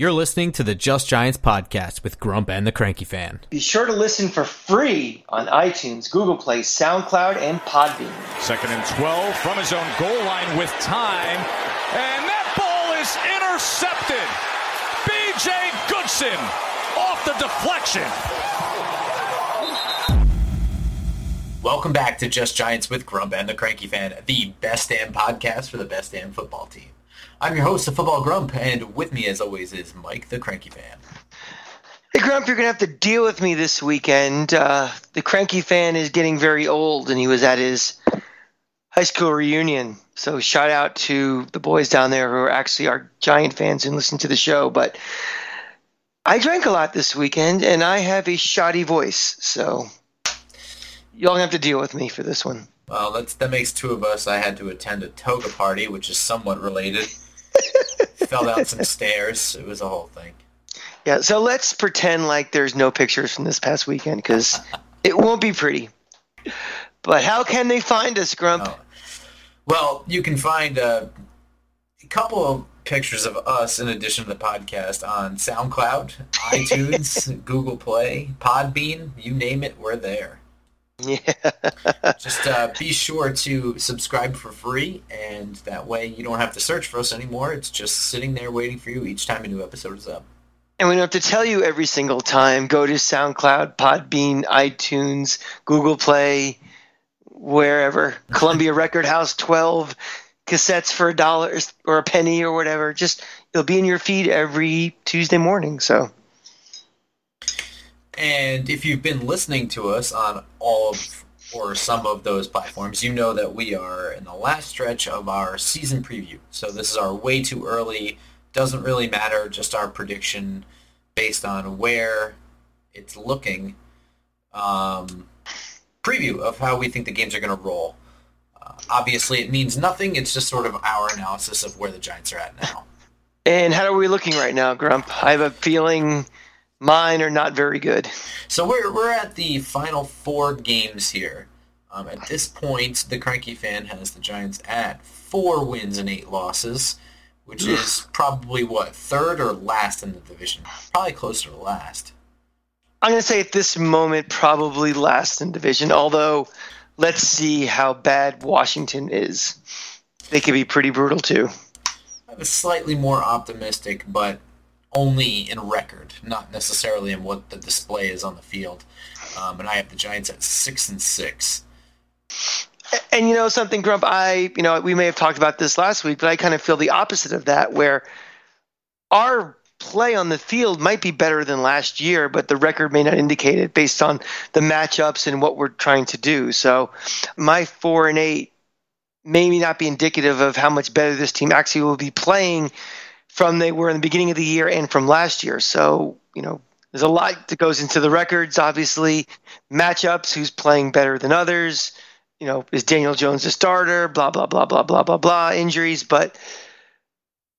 You're listening to the Just Giants podcast with Grump and the Cranky Fan. Be sure to listen for free on iTunes, Google Play, SoundCloud, and Podbean. Second and 12 from his own goal line with time. And that ball is intercepted. BJ Goodson off the deflection. Welcome back to Just Giants with Grump and the Cranky Fan, the best damn podcast for the best damn football team. I'm your host, the Football Grump, and with me, as always, is Mike, the Cranky Fan. Hey, Grump, you're going to have to deal with me this weekend. Uh, the Cranky Fan is getting very old, and he was at his high school reunion. So, shout out to the boys down there who are actually our Giant fans and listen to the show. But I drank a lot this weekend, and I have a shoddy voice. So, y'all going to have to deal with me for this one. Well, that's, that makes two of us. I had to attend a toga party, which is somewhat related. Fell down some stairs. It was a whole thing. Yeah, so let's pretend like there's no pictures from this past weekend because it won't be pretty. But how can they find us, Grump? Oh. Well, you can find uh, a couple of pictures of us in addition to the podcast on SoundCloud, iTunes, Google Play, Podbean, you name it, we're there. Yeah. Just uh, be sure to subscribe for free, and that way you don't have to search for us anymore. It's just sitting there waiting for you each time a new episode is up. And we don't have to tell you every single time. Go to SoundCloud, Podbean, iTunes, Google Play, wherever. Columbia Record House 12 cassettes for a dollar or a penny or whatever. Just it'll be in your feed every Tuesday morning. So And if you've been listening to us on all of or some of those platforms, you know that we are in the last stretch of our season preview. So this is our way too early, doesn't really matter, just our prediction based on where it's looking. Um, preview of how we think the games are going to roll. Uh, obviously, it means nothing. It's just sort of our analysis of where the Giants are at now. And how are we looking right now, Grump? I have a feeling mine are not very good. So we're we're at the final four games here. Um, at this point, the cranky fan has the Giants at four wins and eight losses, which is probably what third or last in the division. Probably closer to last. I'm going to say at this moment, probably last in division. Although, let's see how bad Washington is. They could be pretty brutal too. I was slightly more optimistic, but only in record, not necessarily in what the display is on the field. Um, and I have the Giants at six and six. And you know something, Grump. I, you know, we may have talked about this last week, but I kind of feel the opposite of that, where our play on the field might be better than last year, but the record may not indicate it based on the matchups and what we're trying to do. So, my four and eight maybe not be indicative of how much better this team actually will be playing from they were in the beginning of the year and from last year. So, you know, there's a lot that goes into the records, obviously, matchups, who's playing better than others. You know, is Daniel Jones a starter? Blah blah blah blah blah blah blah. Injuries, but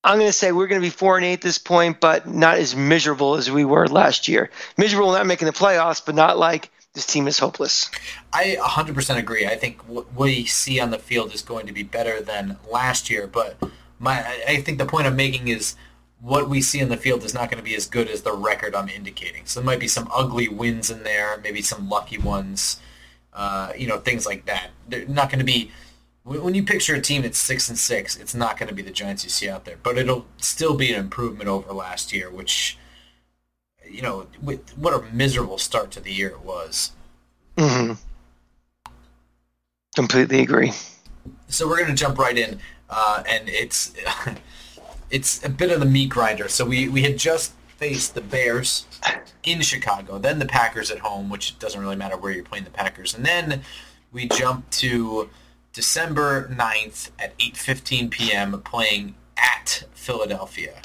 I'm going to say we're going to be four and eight at this point, but not as miserable as we were last year. Miserable not making the playoffs, but not like this team is hopeless. I 100% agree. I think what we see on the field is going to be better than last year, but my I think the point I'm making is what we see in the field is not going to be as good as the record I'm indicating. So there might be some ugly wins in there, maybe some lucky ones, uh, you know, things like that. They're not going to be when you picture a team that's six and six, it's not going to be the Giants you see out there, but it'll still be an improvement over last year, which you know, with, what a miserable start to the year it was. Mm-hmm. Completely agree. So we're going to jump right in, uh, and it's it's a bit of the meat grinder. So we we had just faced the Bears in Chicago, then the Packers at home, which doesn't really matter where you're playing the Packers, and then we jump to December 9th at 8:15 p.m. playing at Philadelphia.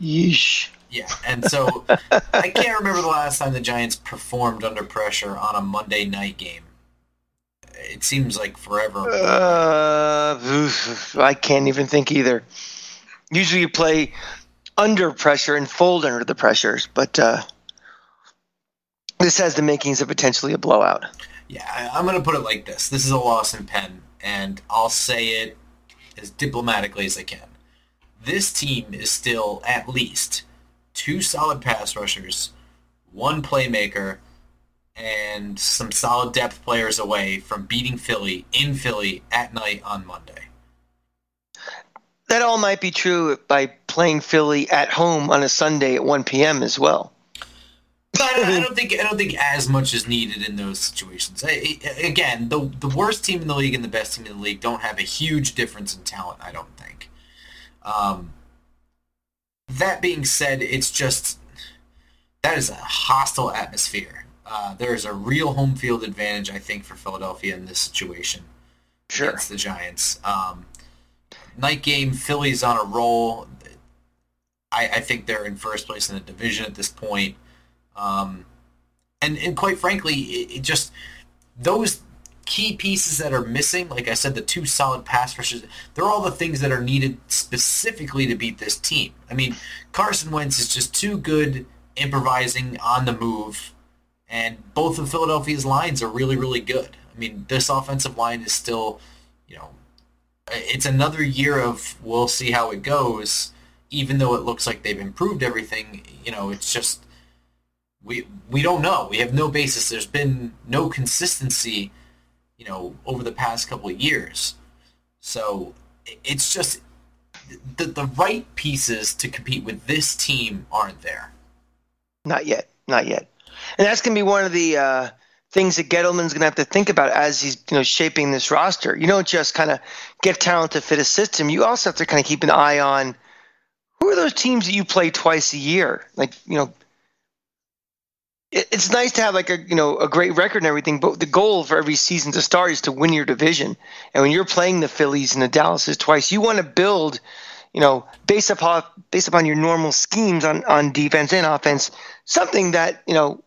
Yeesh. Yeah, and so I can't remember the last time the Giants performed under pressure on a Monday night game. It seems like forever. Uh, I can't even think either. Usually you play under pressure and fold under the pressures, but uh, this has the makings of potentially a blowout. Yeah, I, I'm going to put it like this. This is a loss in pen, and I'll say it as diplomatically as I can. this team is still at least two solid pass rushers, one playmaker, and some solid depth players away from beating Philly in Philly at night on Monday. That all might be true by playing Philly at home on a Sunday at 1 p.m. as well. But I don't think I don't think as much is needed in those situations. I, again, the the worst team in the league and the best team in the league don't have a huge difference in talent. I don't think. Um, that being said, it's just that is a hostile atmosphere. Uh, there is a real home field advantage, I think, for Philadelphia in this situation sure. against the Giants. Um, night game, Philly's on a roll. I, I, think they're in first place in the division at this point. Um, and, and quite frankly, it, it just those key pieces that are missing, like I said, the two solid pass rushes, they're all the things that are needed specifically to beat this team. I mean, Carson Wentz is just too good improvising on the move, and both of Philadelphia's lines are really, really good. I mean, this offensive line is still, you know, it's another year of we'll see how it goes, even though it looks like they've improved everything. You know, it's just we we don't know. We have no basis. There's been no consistency, you know, over the past couple of years. So it's just the the right pieces to compete with this team aren't there. Not yet. Not yet. And that's going to be one of the uh, things that Gettleman's going to have to think about as he's you know shaping this roster. You don't just kind of get talent to fit a system. You also have to kind of keep an eye on who are those teams that you play twice a year. Like you know, it's nice to have like a you know a great record and everything, but the goal for every season to start is to win your division. And when you're playing the Phillies and the Dallases twice, you want to build, you know, based upon based upon your normal schemes on on defense and offense, something that you know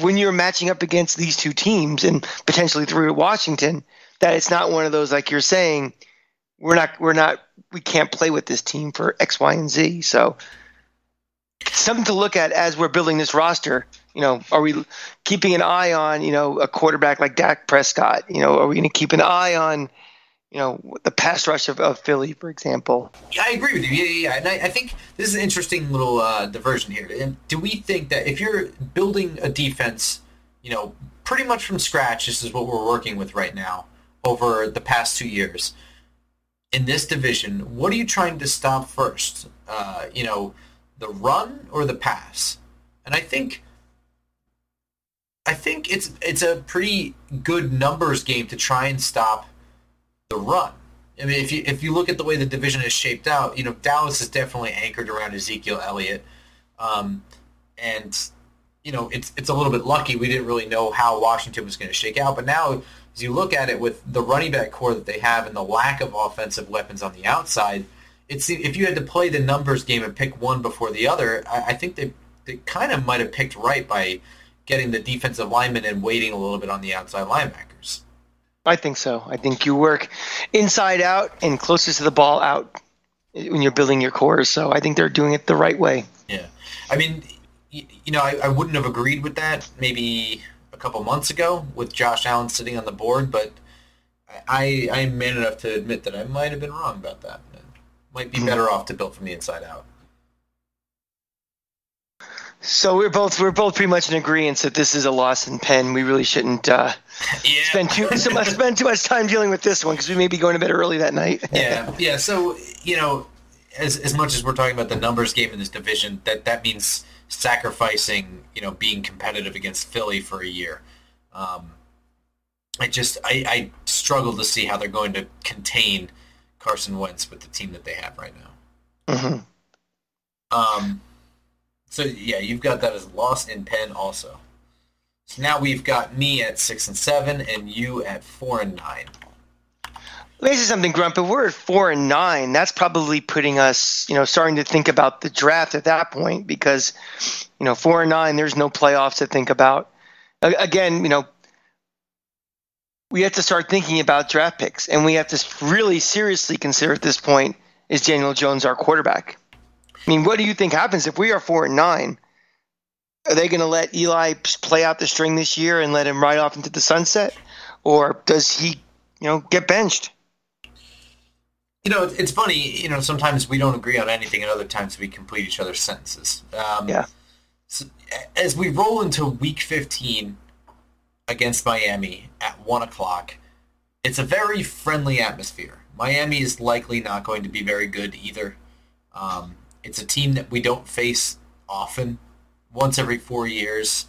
when you're matching up against these two teams and potentially through Washington, that it's not one of those like you're saying, we're not we're not we can't play with this team for X, Y, and Z. So something to look at as we're building this roster. You know, are we keeping an eye on you know a quarterback like Dak Prescott? You know, are we going to keep an eye on you know the pass rush of, of Philly, for example? Yeah, I agree with you. Yeah, yeah, yeah. And I, I think this is an interesting little uh, diversion here. And do we think that if you're building a defense, you know, pretty much from scratch, this is what we're working with right now over the past two years in this division. What are you trying to stop first? Uh, you know the run or the pass. And I think I think it's it's a pretty good numbers game to try and stop the run. I mean, if you if you look at the way the division is shaped out, you know Dallas is definitely anchored around Ezekiel Elliott, um, and you know it's it's a little bit lucky we didn't really know how Washington was going to shake out. But now, as you look at it with the running back core that they have and the lack of offensive weapons on the outside, it's if you had to play the numbers game and pick one before the other, I, I think they they kind of might have picked right by getting the defensive lineman and waiting a little bit on the outside linebackers. I think so. I think you work inside out and closest to the ball out when you're building your cores. So I think they're doing it the right way. Yeah, I mean, you, know, I, I wouldn't have agreed with that maybe a couple months ago with Josh Allen sitting on the board, but I I'm man enough to admit that I might have been wrong about that might be hmm. better off to build from the inside out. So we're both we're both pretty much in agreement that this is a loss in pen. We really shouldn't uh, yeah. spend too so much, spend too much time dealing with this one because we may be going to bed early that night. yeah, yeah. So you know, as as much as we're talking about the numbers game in this division, that that means sacrificing you know being competitive against Philly for a year. Um, I just I, I struggle to see how they're going to contain Carson Wentz with the team that they have right now. Mm-hmm. Um, so yeah, you've got that as loss in pen also. So now we've got me at six and seven, and you at four and nine. Let me say something, Grump. If we're at four and nine, that's probably putting us, you know, starting to think about the draft at that point because, you know, four and nine, there's no playoffs to think about. Again, you know, we have to start thinking about draft picks, and we have to really seriously consider at this point is Daniel Jones our quarterback? I mean, what do you think happens if we are four and nine? Are they going to let Eli play out the string this year and let him ride off into the sunset, or does he, you know, get benched? You know, it's funny. You know, sometimes we don't agree on anything, and other times we complete each other's sentences. Um, yeah. So, as we roll into Week 15 against Miami at one o'clock, it's a very friendly atmosphere. Miami is likely not going to be very good either. Um, it's a team that we don't face often, once every four years,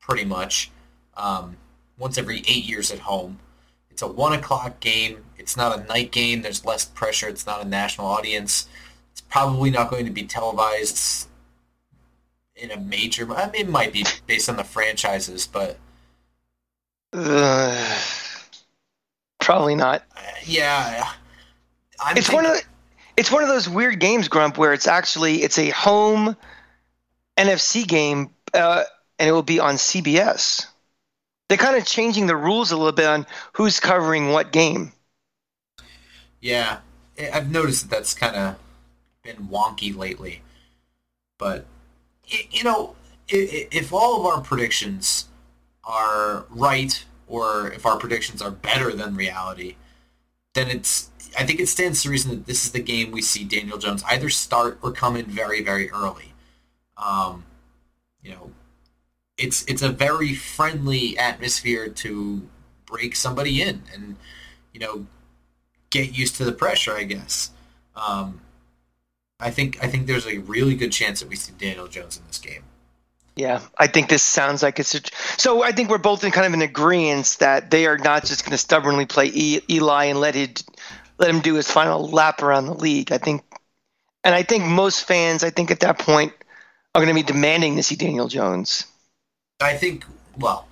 pretty much. Um, once every eight years at home. It's a one o'clock game. It's not a night game. There's less pressure. It's not a national audience. It's probably not going to be televised in a major. I mean, it might be based on the franchises, but uh, probably not. Uh, yeah, I'm it's thinking, one of the, it's one of those weird games, Grump, where it's actually it's a home NFC game, uh, and it will be on CBS. They're kind of changing the rules a little bit on who's covering what game. Yeah, I've noticed that that's kind of been wonky lately. But you know, if all of our predictions are right, or if our predictions are better than reality, then it's I think it stands to reason that this is the game we see Daniel Jones either start or come in very, very early. Um, you know, it's it's a very friendly atmosphere to break somebody in and you know get used to the pressure. I guess. Um, I think I think there's a really good chance that we see Daniel Jones in this game. Yeah, I think this sounds like it's a, so. I think we're both in kind of an agreement that they are not just going to stubbornly play e, Eli and let it let him do his final lap around the league. I think, and I think most fans, I think at that point, are going to be demanding to see Daniel Jones. I think, well,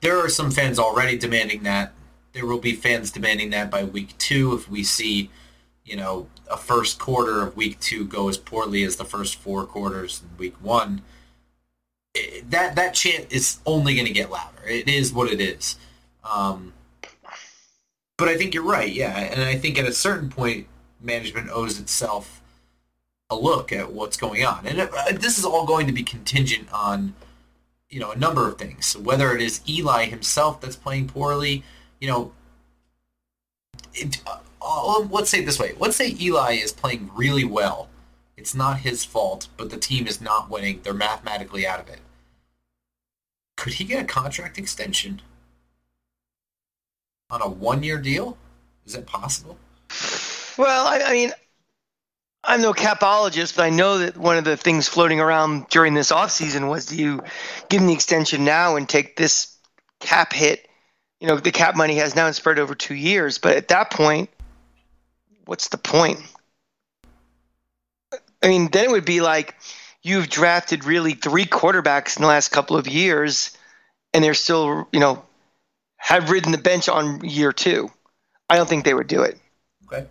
there are some fans already demanding that. There will be fans demanding that by week two if we see, you know, a first quarter of week two go as poorly as the first four quarters in week one. that that chant is only going to get louder. It is what it is. Um, but I think you're right, yeah. And I think at a certain point, management owes itself a look at what's going on. And uh, this is all going to be contingent on, you know, a number of things. So whether it is Eli himself that's playing poorly, you know, it, uh, uh, let's say it this way. Let's say Eli is playing really well. It's not his fault, but the team is not winning. They're mathematically out of it. Could he get a contract extension? On a one-year deal? Is it possible? Well, I, I mean, I'm no capologist, but I know that one of the things floating around during this offseason was do you give him the extension now and take this cap hit? You know, the cap money has now spread over two years, but at that point, what's the point? I mean, then it would be like you've drafted really three quarterbacks in the last couple of years, and they're still, you know, have ridden the bench on year two. I don't think they would do it. Okay.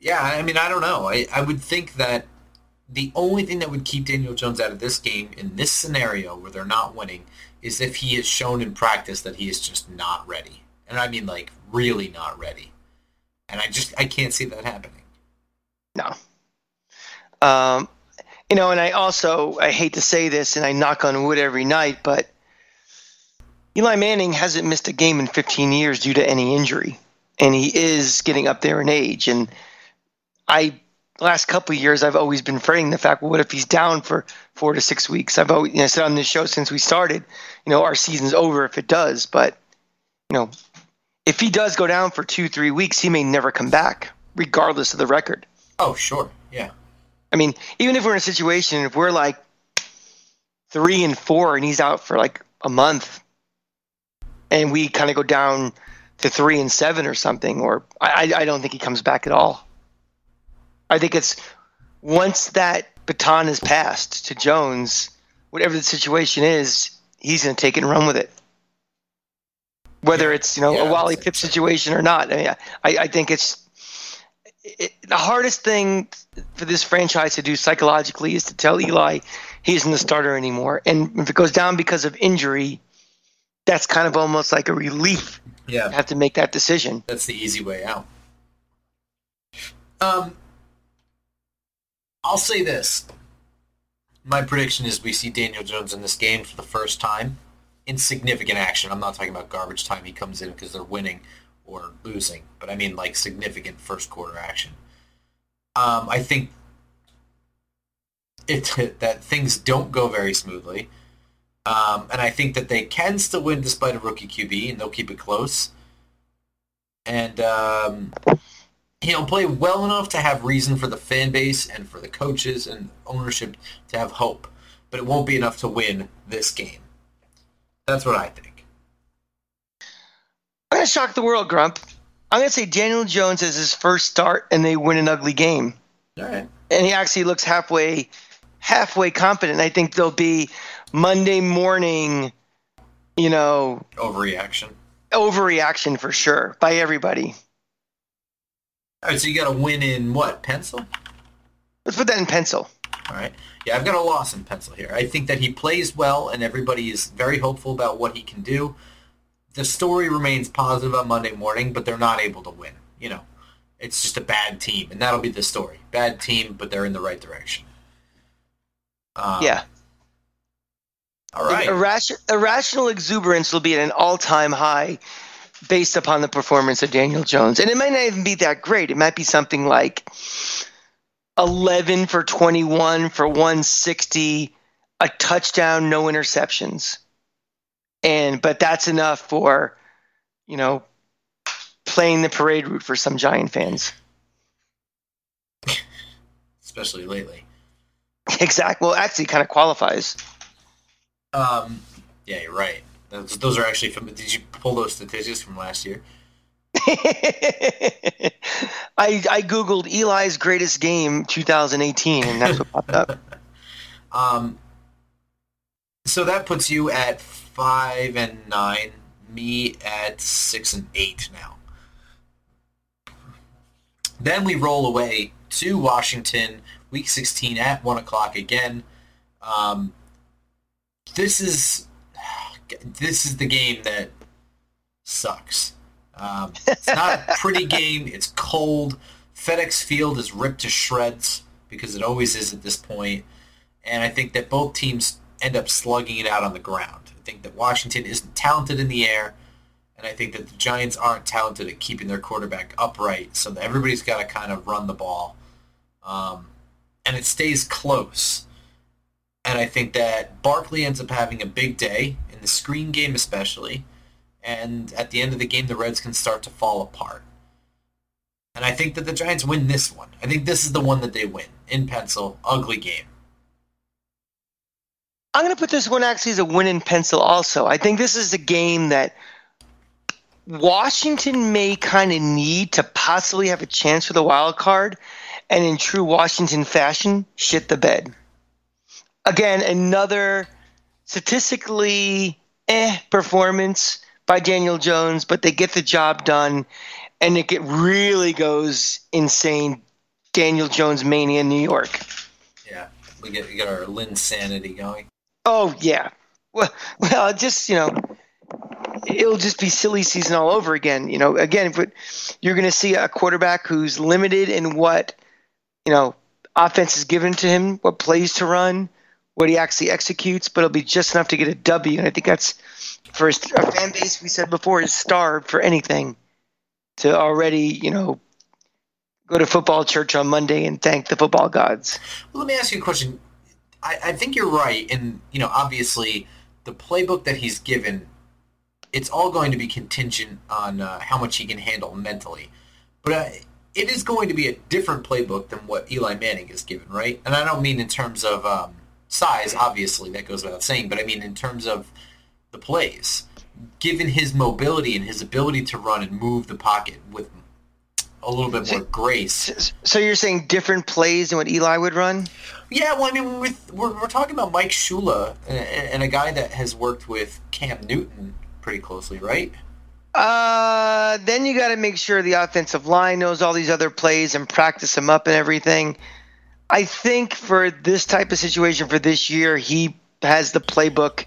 Yeah, I mean, I don't know. I, I would think that the only thing that would keep Daniel Jones out of this game in this scenario where they're not winning is if he has shown in practice that he is just not ready. And I mean, like, really not ready. And I just, I can't see that happening. No. Um, you know, and I also, I hate to say this and I knock on wood every night, but Eli Manning hasn't missed a game in 15 years due to any injury, and he is getting up there in age. And I, last couple of years, I've always been fretting the fact, well, what if he's down for four to six weeks? I've always you know, said on this show since we started, you know, our season's over if it does. But you know, if he does go down for two, three weeks, he may never come back, regardless of the record. Oh, sure, yeah. I mean, even if we're in a situation, if we're like three and four, and he's out for like a month, and we kind of go down to three and seven or something, or I, I don't think he comes back at all. I think it's once that baton is passed to Jones, whatever the situation is, he's going to take it and run with it. Whether yeah. it's you know yeah, a Wally Pipp situation or not, I mean, I, I think it's it, the hardest thing for this franchise to do psychologically is to tell Eli he isn't the starter anymore, and if it goes down because of injury, that's kind of almost like a relief. Yeah, have to make that decision. That's the easy way out. Um, I'll say this. My prediction is we see Daniel Jones in this game for the first time in significant action. I'm not talking about garbage time. He comes in because they're winning. or losing, but I mean like significant first quarter action. Um, I think it that things don't go very smoothly, um, and I think that they can still win despite a rookie QB, and they'll keep it close. And um, he'll play well enough to have reason for the fan base and for the coaches and ownership to have hope, but it won't be enough to win this game. That's what I think. I'm gonna shock the world, Grump. I'm gonna say Daniel Jones has his first start and they win an ugly game. All right. And he actually looks halfway halfway competent. I think they'll be Monday morning, you know, Overreaction. overreaction for sure by everybody. All right, so you got a win in what? Pencil? Let's put that in pencil. All right. Yeah, I've got a loss in pencil here. I think that he plays well, and everybody is very hopeful about what he can do. The story remains positive on Monday morning, but they're not able to win. You know, it's just a bad team, and that'll be the story. Bad team, but they're in the right direction. Um, yeah. All right. Irration, irrational exuberance will be at an all-time high based upon the performance of Daniel Jones. And it might not even be that great. It might be something like 11 for 21 for 160, a touchdown, no interceptions. And but that's enough for, you know, playing the parade route for some Giant fans. Especially lately. Exactly. Well, actually, kind of qualifies. Um, yeah, you're right. Those, those are actually from. Did you pull those statistics from last year? I I googled Eli's greatest game 2018, and that's what popped up. Um, so that puts you at five and nine. Me at six and eight now. Then we roll away to Washington, Week 16 at one o'clock again. Um, this is this is the game that sucks. Um, it's not a pretty game. It's cold. FedEx Field is ripped to shreds because it always is at this point. And I think that both teams end up slugging it out on the ground. I think that Washington isn't talented in the air, and I think that the Giants aren't talented at keeping their quarterback upright. So that everybody's got to kind of run the ball, um, and it stays close. And I think that Barkley ends up having a big day in the screen game, especially. And at the end of the game, the Reds can start to fall apart. And I think that the Giants win this one. I think this is the one that they win in pencil. Ugly game. I'm going to put this one actually as a win in pencil also. I think this is a game that Washington may kind of need to possibly have a chance for the wild card, and in true Washington fashion, shit the bed. Again, another statistically eh performance by Daniel Jones, but they get the job done, and it get really goes insane. Daniel Jones mania in New York. Yeah, we get we get our Linsanity going. Oh yeah. Well, well, just you know, it'll just be silly season all over again. You know, again, but you're going to see a quarterback who's limited in what you know offense is given to him, what plays to run, what he actually executes, but it'll be just enough to get a W. And I think that's for a fan base we said before is starved for anything to already you know go to football church on Monday and thank the football gods. Well, let me ask you a question. I, I think you're right, and you know, obviously, the playbook that he's given, it's all going to be contingent on uh, how much he can handle mentally. But uh, it is going to be a different playbook than what Eli Manning is given, right? And I don't mean in terms of um, size, obviously, that goes without saying, but I mean in terms of the plays. Given his mobility and his ability to run and move the pocket with a little bit more grace. So you're saying different plays than what Eli would run? Yeah, well, I mean, we're, we're, we're talking about Mike Shula and, and, a guy that has worked with Cam Newton pretty closely, right? Uh, then you got to make sure the offensive line knows all these other plays and practice them up and everything. I think for this type of situation for this year, he has the playbook,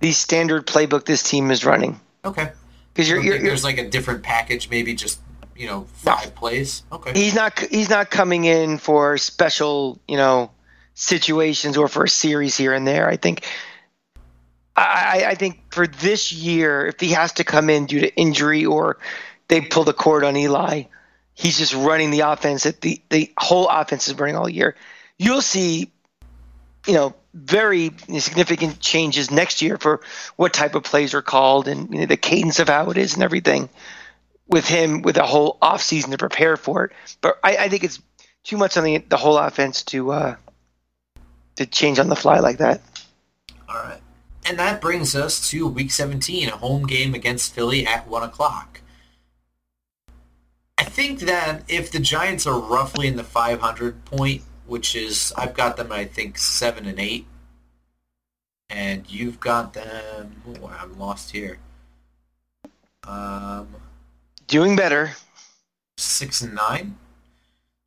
the standard playbook this team is running. Okay. Because you're, you're, there's like a different package, maybe just you know five no. plays. Okay. He's not he's not coming in for special you know situations or for a series here and there. I think I, I think for this year, if he has to come in due to injury or they pull the cord on Eli. He's just running the offense that the the whole offense is running all year. You'll see, you know, very significant changes next year for what type of plays are called and you know, the cadence of how it is and everything with him with a whole off season to prepare for it. But I, I think it's too much on the the whole offense to uh, to change on the fly like that. All right. And that brings us to Week 17, a home game against Philly at 1 o'clock. I think that if the Giants are roughly in the 500 point, which is, I've got them, I think, 7 and 8, and you've got them, oh, I'm lost here. Um, Doing better. 6 and 9.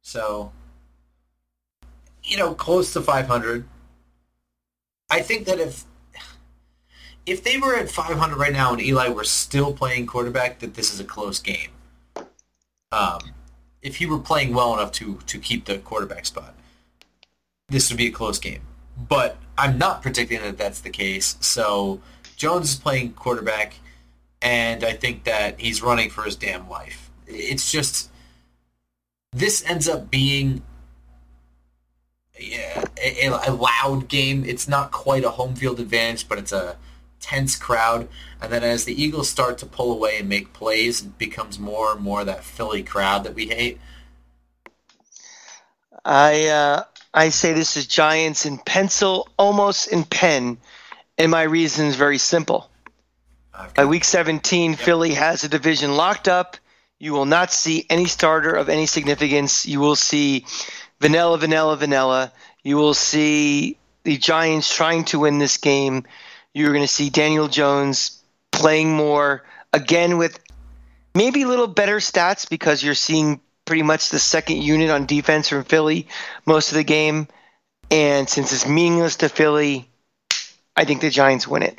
So, you know, close to 500. I think that if if they were at 500 right now and Eli were still playing quarterback, that this is a close game. Um, if he were playing well enough to to keep the quarterback spot, this would be a close game. But I'm not predicting that that's the case. So Jones is playing quarterback, and I think that he's running for his damn life. It's just this ends up being yeah, a, a loud game. It's not quite a home field advantage, but it's a tense crowd. And then as the Eagles start to pull away and make plays, it becomes more and more that Philly crowd that we hate. I uh, I say this is Giants in pencil, almost in pen, and my reason is very simple. By week 17, yep. Philly has a division locked up. You will not see any starter of any significance. You will see vanilla, vanilla, vanilla. You will see the Giants trying to win this game. You're going to see Daniel Jones playing more again with maybe a little better stats because you're seeing pretty much the second unit on defense from Philly most of the game. And since it's meaningless to Philly, I think the Giants win it.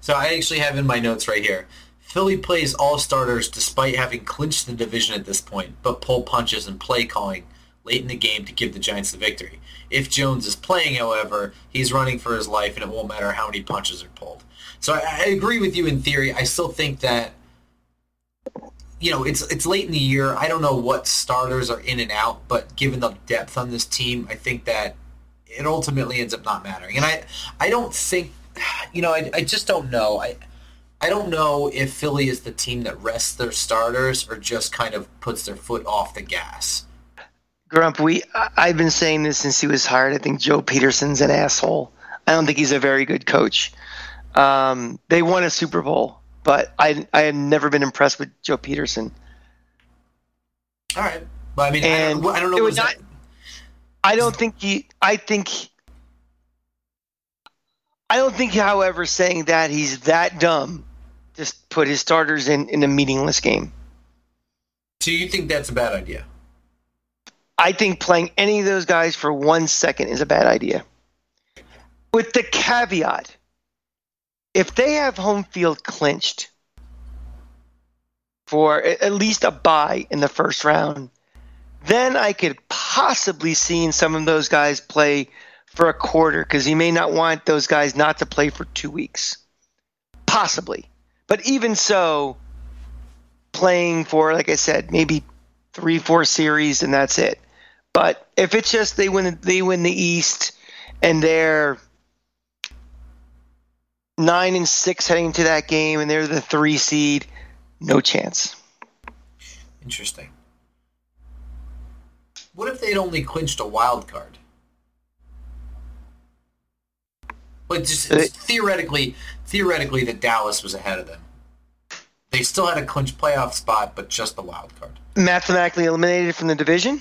So I actually have in my notes right here. Philly plays all starters despite having clinched the division at this point, but pull punches and play calling late in the game to give the Giants the victory. If Jones is playing, however, he's running for his life, and it won't matter how many punches are pulled. So I, I agree with you in theory. I still think that you know it's it's late in the year. I don't know what starters are in and out, but given the depth on this team, I think that it ultimately ends up not mattering. And I I don't think you know I, I just don't know. I I don't know if Philly is the team that rests their starters or just kind of puts their foot off the gas. Grump, we I've been saying this since he was hired. I think Joe Pederson's an asshole. I don't think he's a very good coach. Um, they won a Super Bowl, but I I had never been impressed with Joe Pederson. All right, but I mean, and I don't, I don't know. It not, I don't think he. I think. I don't think, however, saying that he's that dumb, just put his starters in in a meaningless game. So you think that's a bad idea? I think playing any of those guys for one second is a bad idea. With the caveat, if they have home field clinched for at least a bye in the first round, then I could possibly see some of those guys play for a quarter because he may not want those guys not to play for two weeks. Possibly. But even so, playing for, like I said, maybe three, four series and that's it. But if it's just they win, they win the East, and they're nine and six heading into that game, and they're the three seed, no chance. Interesting. What if they'd only clinched a wild card? But just theoretically, theoretically, that Dallas was ahead of them. They still had a clinch playoff spot, but just the wild card. Mathematically eliminated from the division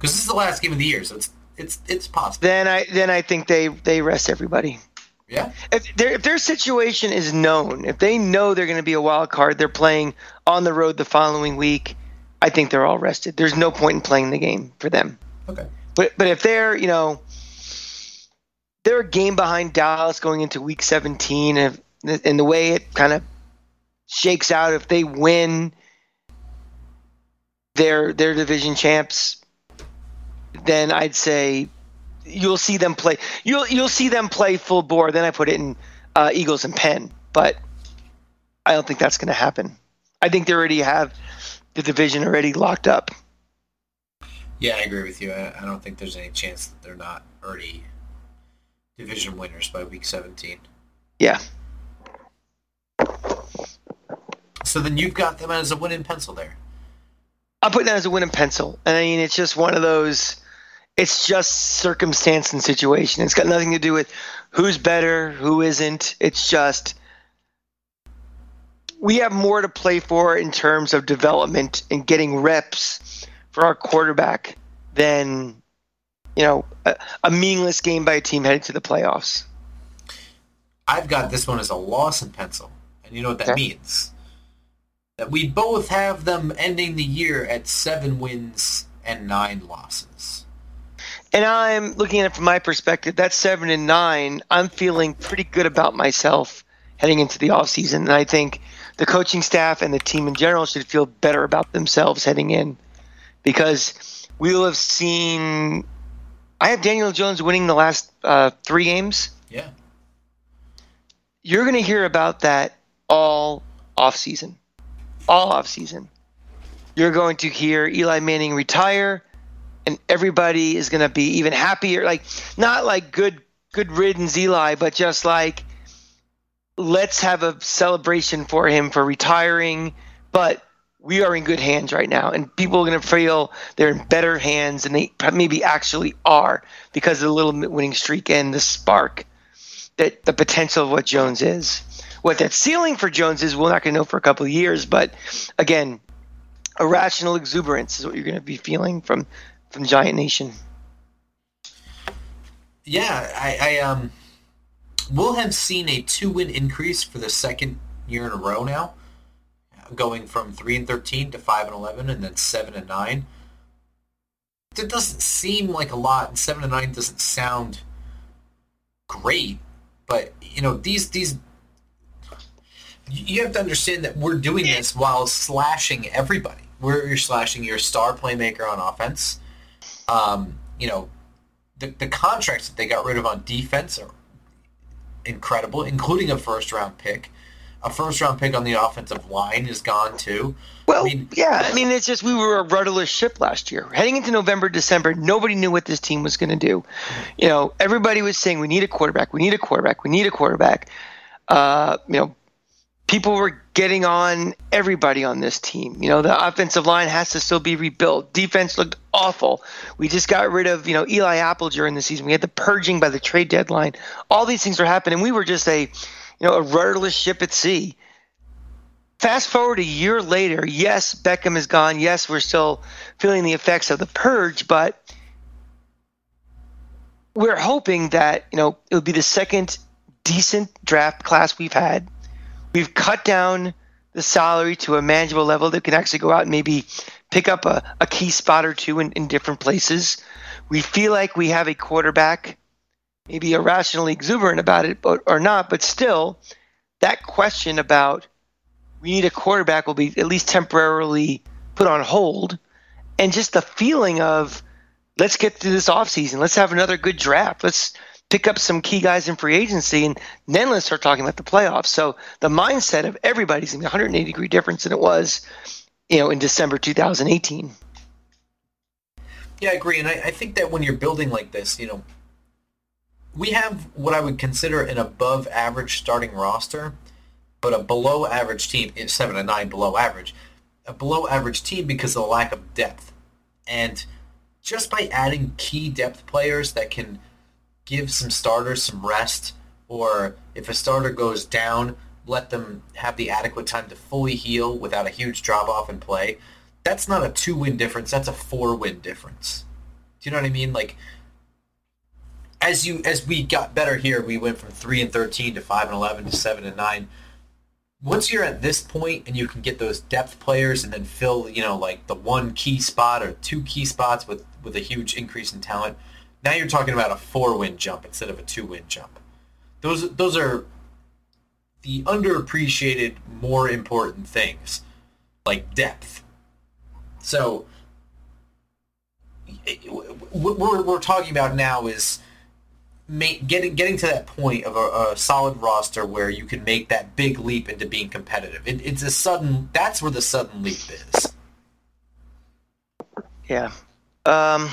because this is the last game of the year, so it's it's it's possible. Then I then I think they they rest everybody. Yeah. If their if their situation is known, if they know they're going to be a wild card, they're playing on the road the following week. I think they're all rested. There's no point in playing the game for them. Okay. But but if they're you know they're a game behind Dallas going into Week 17, and, and the way it kind of shakes out, if they win, their their division champs then I'd say you'll see them play. You'll you'll see them play full bore. Then I put it in uh, Eagles and Penn, but I don't think that's going to happen. I think they already have the division already locked up. Yeah, I agree with you. I, I don't think there's any chance that they're not already division winners by week 17. Yeah. So then you've got them as a win in pencil there. I'm putting that as a win in pencil. And I mean, it's just one of those. It's just circumstance and situation. It's got nothing to do with who's better, who isn't. It's just we have more to play for in terms of development and getting reps for our quarterback than you know a, a meaningless game by a team headed to the playoffs. I've got this one as a loss in pencil, and you know what that Okay. means? That we both have them ending the year at seven wins and nine losses. And I'm looking at it from my perspective. That's seven and nine. I'm feeling pretty good about myself heading into the offseason. And I think the coaching staff and the team in general should feel better about themselves heading in because we will have seen. I have Daniel Jones winning the last uh, three games. Yeah. You're going to hear about that all offseason. All offseason. You're going to hear Eli Manning retire and everybody is going to be even happier. Like not like good good riddance Eli but just like let's have a celebration for him for retiring. But we are in good hands right now and people are going to feel they're in better hands than they maybe actually are because of the little winning streak and the spark that the potential of what Jones is what that ceiling for Jones is we're not going to know for a couple of years but again irrational exuberance is what you're going to be feeling from from Giant Nation. Yeah, I, I um, we'll have seen a two-win increase for the second year in a row now, going from three and thirteen to five and eleven, and then seven and nine. That doesn't seem like a lot, and seven and nine doesn't sound great. But you know, these these you have to understand that we're doing this while slashing everybody. We're you're slashing your star playmaker on offense. Um, you know, the, the contracts that they got rid of on defense are incredible, including a first round pick. A first round pick on the offensive line is gone too. Well, I mean- yeah, I mean, it's just we were a rudderless ship last year. Heading into November, December, nobody knew what this team was going to do. You know, everybody was saying we need a quarterback, we need a quarterback, we need a quarterback. Uh, you know, people were getting on everybody on this team. You know, the offensive line has to still be rebuilt. Defense looked awful. We just got rid of, you know, Eli Apple during the season. We had the purging by the trade deadline. All these things were happening. We were just a, you know, a rudderless ship at sea. Fast forward a year later, yes, Beckham is gone. Yes, we're still feeling the effects of the purge, but we're hoping that, you know, it'll be the second decent draft class we've had. We've cut down the salary to a manageable level that can actually go out and maybe pick up a, a key spot or two in, in different places. We feel like we have a quarterback, maybe irrationally exuberant about it but, or not, but still, that question about we need a quarterback will be at least temporarily put on hold. And just the feeling of let's get through this offseason. Let's have another good draft. Let's pick up some key guys in free agency, and then let's start talking about the playoffs. So the mindset of everybody's to be 180 degree difference than it was, you know, in December 2018. Yeah, I agree, and I, I think that when you're building like this, you know, we have what I would consider an above average starting roster, but a below average team, seven and nine below average, a below average team because of the lack of depth, and just by adding key depth players that can give some starters some rest, or if a starter goes down, let them have the adequate time to fully heal without a huge drop off in play. That's not a two win difference. That's a four win difference. Do you know what I mean? Like as you as we got better here, we went from three and thirteen to five and eleven to seven and nine. Once you're at this point and you can get those depth players and then fill, you know, like the one key spot or two key spots with with a huge increase in talent, now you're talking about a four win jump instead of a two win jump. Those those are the underappreciated, more important things, like depth. So, what we're, we're talking about now is getting getting to that point of a, a, solid roster where you can make that big leap into being competitive. It, it's a sudden. That's where the sudden leap is. Yeah. Um.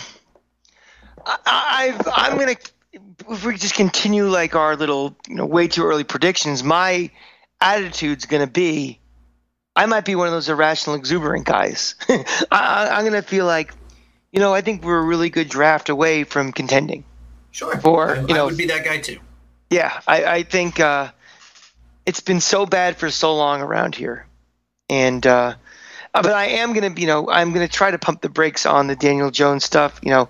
I, i am gonna. If we just continue like our little, you know, way too early predictions, my attitude's gonna be, I might be one of those irrational, exuberant guys. I, I'm gonna feel like, you know, I think we're a really good draft away from contending. Sure. For you know, I would be that guy too. Yeah, I, I think uh, it's been so bad for so long around here, and uh, but I am gonna, you know, I'm gonna try to pump the brakes on the Daniel Jones stuff. You know,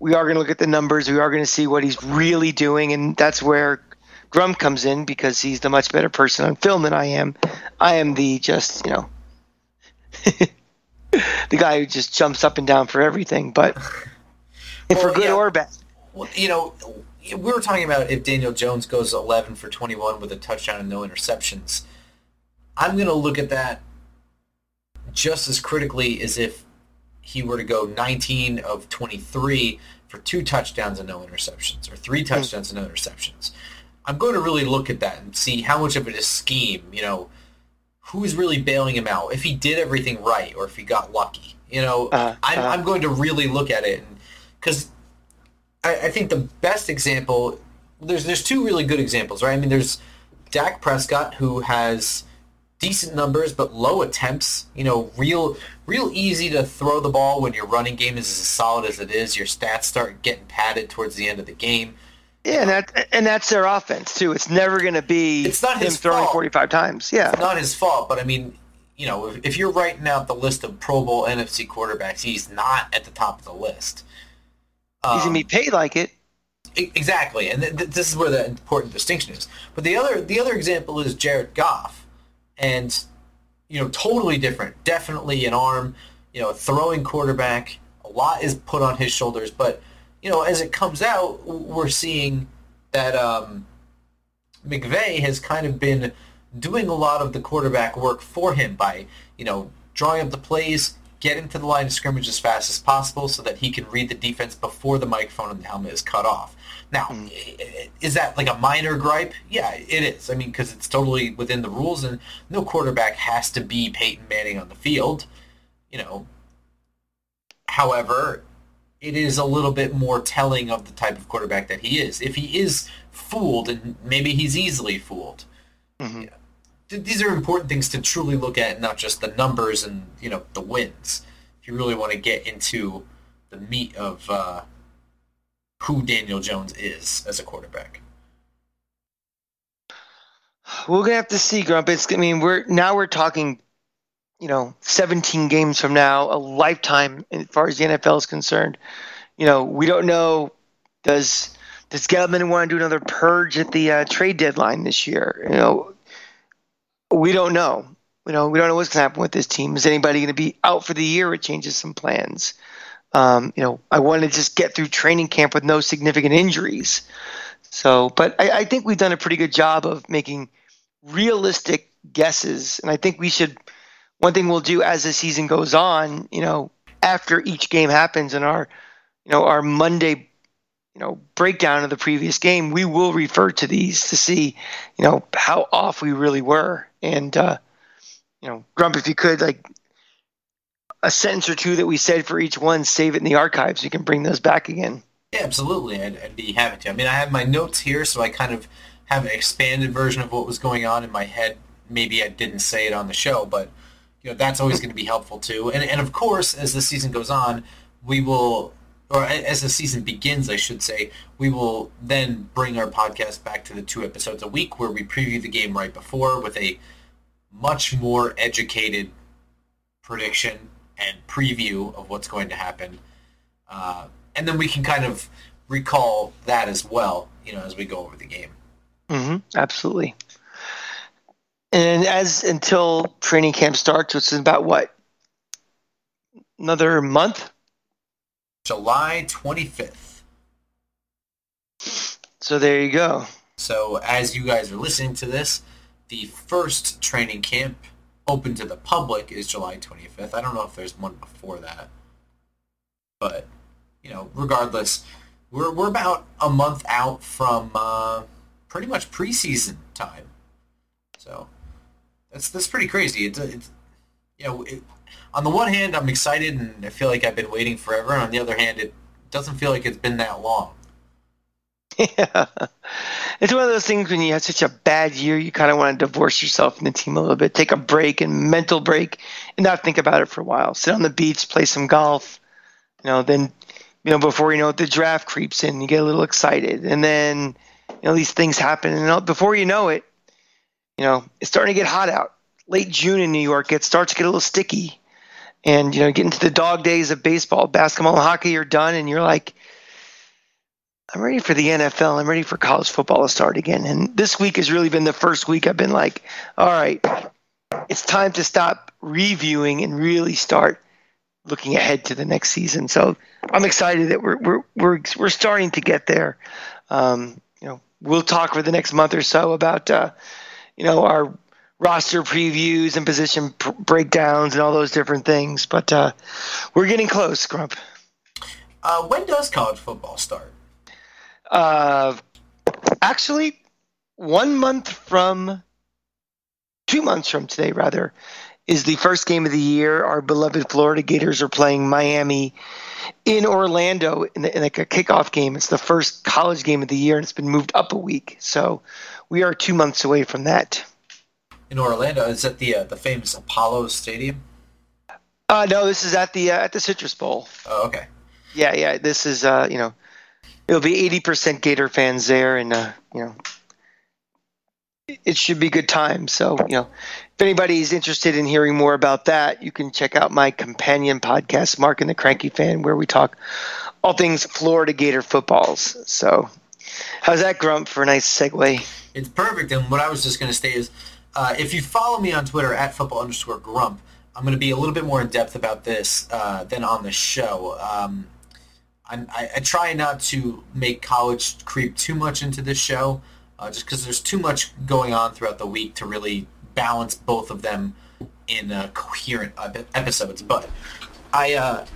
we are gonna look at the numbers. We are gonna see what he's really doing, and that's where Grump comes in because he's the much better person on film than I am. I am the just, you know, the guy who just jumps up and down for everything, but well, for good yeah. or bad well, you know, we were talking about if Daniel Jones goes 11 for 21 with a touchdown and no interceptions. I'm going to look at that just as critically as if he were to go 19 of 23 for two touchdowns and no interceptions, or three hmm. touchdowns and no interceptions. I'm going to really look at that and see how much of it is scheme. You know, who's really bailing him out? If he did everything right, or if he got lucky. You know, uh, I'm, uh, I'm going to really look at it because I, I think the best example there's there's two really good examples, right? I mean, there's Dak Prescott who has decent numbers but low attempts. You know, real real easy to throw the ball when your running game is as solid as it is. Your stats start getting padded towards the end of the game. Yeah, and that and that's their offense too. It's never going to be it's not him throwing fault. 45 times. Yeah, it's not his fault. But I mean, you know, if, if you're writing out the list of Pro Bowl NFC quarterbacks, he's not at the top of the list. Um, He's gonna be paid like it. Exactly, and th- th- this is where the important distinction is. But the other the other example is Jared Goff, and you know, totally different. Definitely an arm, you know, throwing quarterback. A lot is put on his shoulders, but you know, as it comes out, we're seeing that um, McVay has kind of been doing a lot of the quarterback work for him by you know drawing up the plays, getting to the line of scrimmage as fast as possible so that he can read the defense before the microphone and the helmet is cut off. Now, is that like a minor gripe? Yeah, it is. I mean, because it's totally within the rules, and no quarterback has to be Peyton Manning on the field. You know. However, it is a little bit more telling of the type of quarterback that he is. If he is fooled, and maybe he's easily fooled, mm-hmm these are important things to truly look at, not just the numbers and you know the wins. If you really want to get into the meat of uh, who Daniel Jones is as a quarterback. We're gonna have to see, Grump. It's, I mean, we're now we're talking, you know, 17 games from now, a lifetime as far as the NFL is concerned. You know, we don't know. Does does Gettleman want to do another purge at the uh, trade deadline this year? You know, we don't know. You know, we don't know what's to happen with this team. Is anybody to be out for the year? It changes some plans. Um, you know, I want to just get through training camp with no significant injuries. So, but I, I think we've done a pretty good job of making realistic guesses, and I think we should. One thing we'll do as the season goes on, you know, after each game happens, and our, you know, our Monday you know breakdown of the previous game, we will refer to these to see, you know, how off we really were. And uh, you know, Grump, if you could like a sentence or two that we said for each one, save it in the archives. You can bring those back again. Yeah, absolutely. I'd, I'd be happy to. I mean, I have my notes here, so I kind of have an expanded version of what was going on in my head. Maybe I didn't say it on the show, but you know that's always going to be helpful too. And and of course, as the season goes on, we will or as the season begins, I should say, we will then bring our podcast back to the two episodes a week where we preview the game right before with a much more educated prediction and preview of what's going to happen. Uh, and then we can kind of recall that as well, you know, as we go over the game. Mm-hmm, absolutely. And as until training camp starts, which is about what? Another month? July 25th. So there you go. So as you guys are listening to this, the first training camp open to the public is July 25th. I don't know if there's one before that. But, you know, regardless, we're we're about a month out from uh, pretty much preseason time. So that's that's pretty crazy. It's, it's you know, it, on the one hand, I'm excited and I feel like I've been waiting forever, and on the other hand, it doesn't feel like it's been that long. Yeah. It's one of those things when you have such a bad year, you kind of want to divorce yourself from the team a little bit, take a break and mental break, and not think about it for a while. Sit on the beach, play some golf, you know. Then, you know, before you know it, the draft creeps in, you get a little excited, and then, you know, these things happen, and before you know it, you know, it's starting to get hot out. Late June in New York, it starts to get a little sticky, and you know, get into the dog days of baseball, basketball, and hockey. You're done, and you're like I'm ready for the NFL. I'm ready for college football to start again. And this week has really been the first week I've been like, all right, it's time to stop reviewing and really start looking ahead to the next season. So I'm excited that we're we're we're we're starting to get there. Um, you know, we'll talk for the next month or so about uh, you know our roster previews and position pr- breakdowns and all those different things. But uh, we're getting close, Grump. Uh, when does college football start? Uh, actually, one month from, two months from today, rather, is the first game of the year. Our beloved Florida Gators are playing Miami in Orlando in, the, in like a kickoff game. It's the first college game of the year, and it's been moved up a week. So we are two months away from that. In Orlando, is that the uh, the famous Apollo Stadium? Uh, no, this is at the uh, at the Citrus Bowl. Oh, okay. Yeah, yeah. This is uh, you know it'll be 80% Gator fans there, and uh, you know, it should be good time. So, you know, if anybody's interested in hearing more about that, you can check out my companion podcast, Mark and the Cranky Fan, where we talk all things Florida Gator footballs. So, how's that, Grump, for a nice segue? It's perfect. And what I was just going to say is, uh, if you follow me on Twitter at football underscore Grump, I'm going to be a little bit more in depth about this uh, than on the show. Um, I, I, try not to make college creep too much into this show, uh, just because there's too much going on throughout the week to really balance both of them in uh, coherent episodes. But I uh,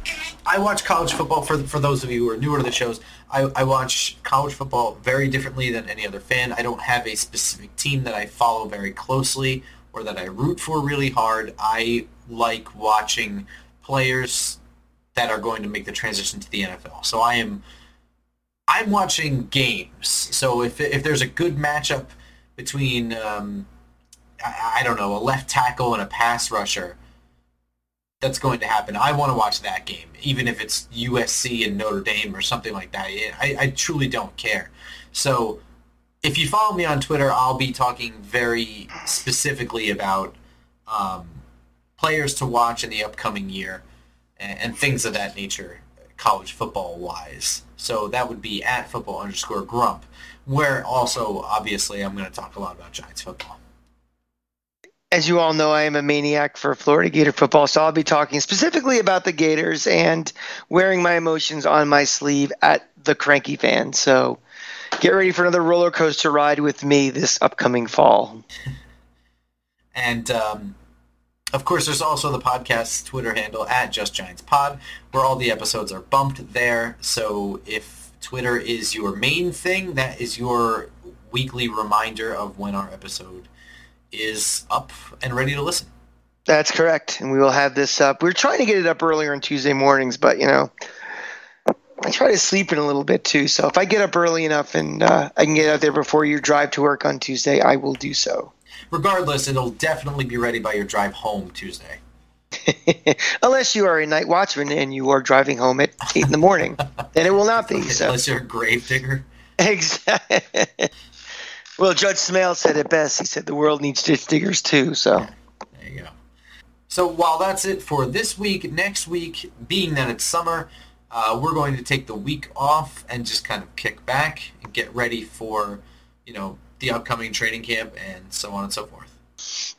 I watch college football for for those of you who are newer to the shows. I, I watch college football very differently than any other fan. I don't have a specific team that I follow very closely or that I root for really hard. I like watching players that are going to make the transition to the NFL. So I am I'm watching games. So if if there's a good matchup between um, I, I, don't know a left tackle and a pass rusher, that's going to happen. I want to watch that game, even if it's USC and Notre Dame or something like that. I, I truly don't care. So if you follow me on Twitter, I'll be talking very specifically about um, players to watch in the upcoming year and, and things of that nature, college football wise. So that would be at football underscore grump, where also obviously I'm going to talk a lot about Giants football. As you all know, I am a maniac for Florida Gator football, so I'll be talking specifically about the Gators and wearing my emotions on my sleeve at the Cranky Fan. So get ready for another roller coaster ride with me this upcoming fall. and um, of course, there's also the podcast's Twitter handle at Just Giants Pod, where all the episodes are bumped there. So if Twitter is your main thing, that is your weekly reminder of when our episode is up and ready to listen. That's correct, and we will have this up. We are trying to get it up earlier on Tuesday mornings, but you know, I try to sleep in a little bit too. So if I get up early enough and uh, I can get out there before your drive to work on Tuesday, I will do so regardless, it'll definitely be ready by your drive home Tuesday. Unless you are a night watchman and you are driving home at eight in the morning, then it will not be. So. Unless you're a grave digger. Exactly. well, Judge Smails said it best. He said the world needs ditch diggers too. So. There you go. So while that's it for this week, next week, being that it's summer, uh, we're going to take the week off and just kind of kick back and get ready for, you know, the upcoming training camp and so on and so forth.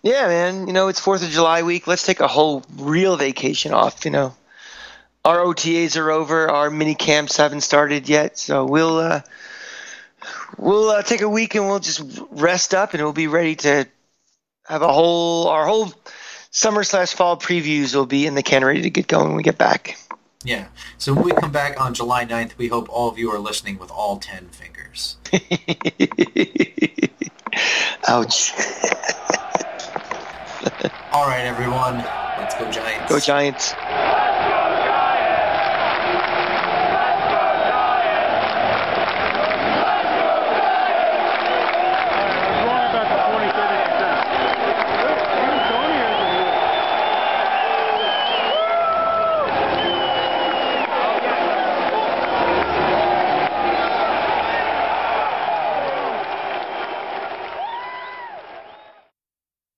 Yeah, man. You know, it's Fourth of July week. Let's take a whole real vacation off. You know, our OTAs are over. Our mini camps haven't started yet, so we'll uh, we'll uh, take a week and we'll just rest up, and we'll be ready to have a whole our whole summer slash fall previews will be in the can, ready to get going when we get back. Yeah. So when we come back on July 9th, we hope all of you are listening with all 10 fingers. Ouch. all right, everyone. Let's go Giants. Go Giants.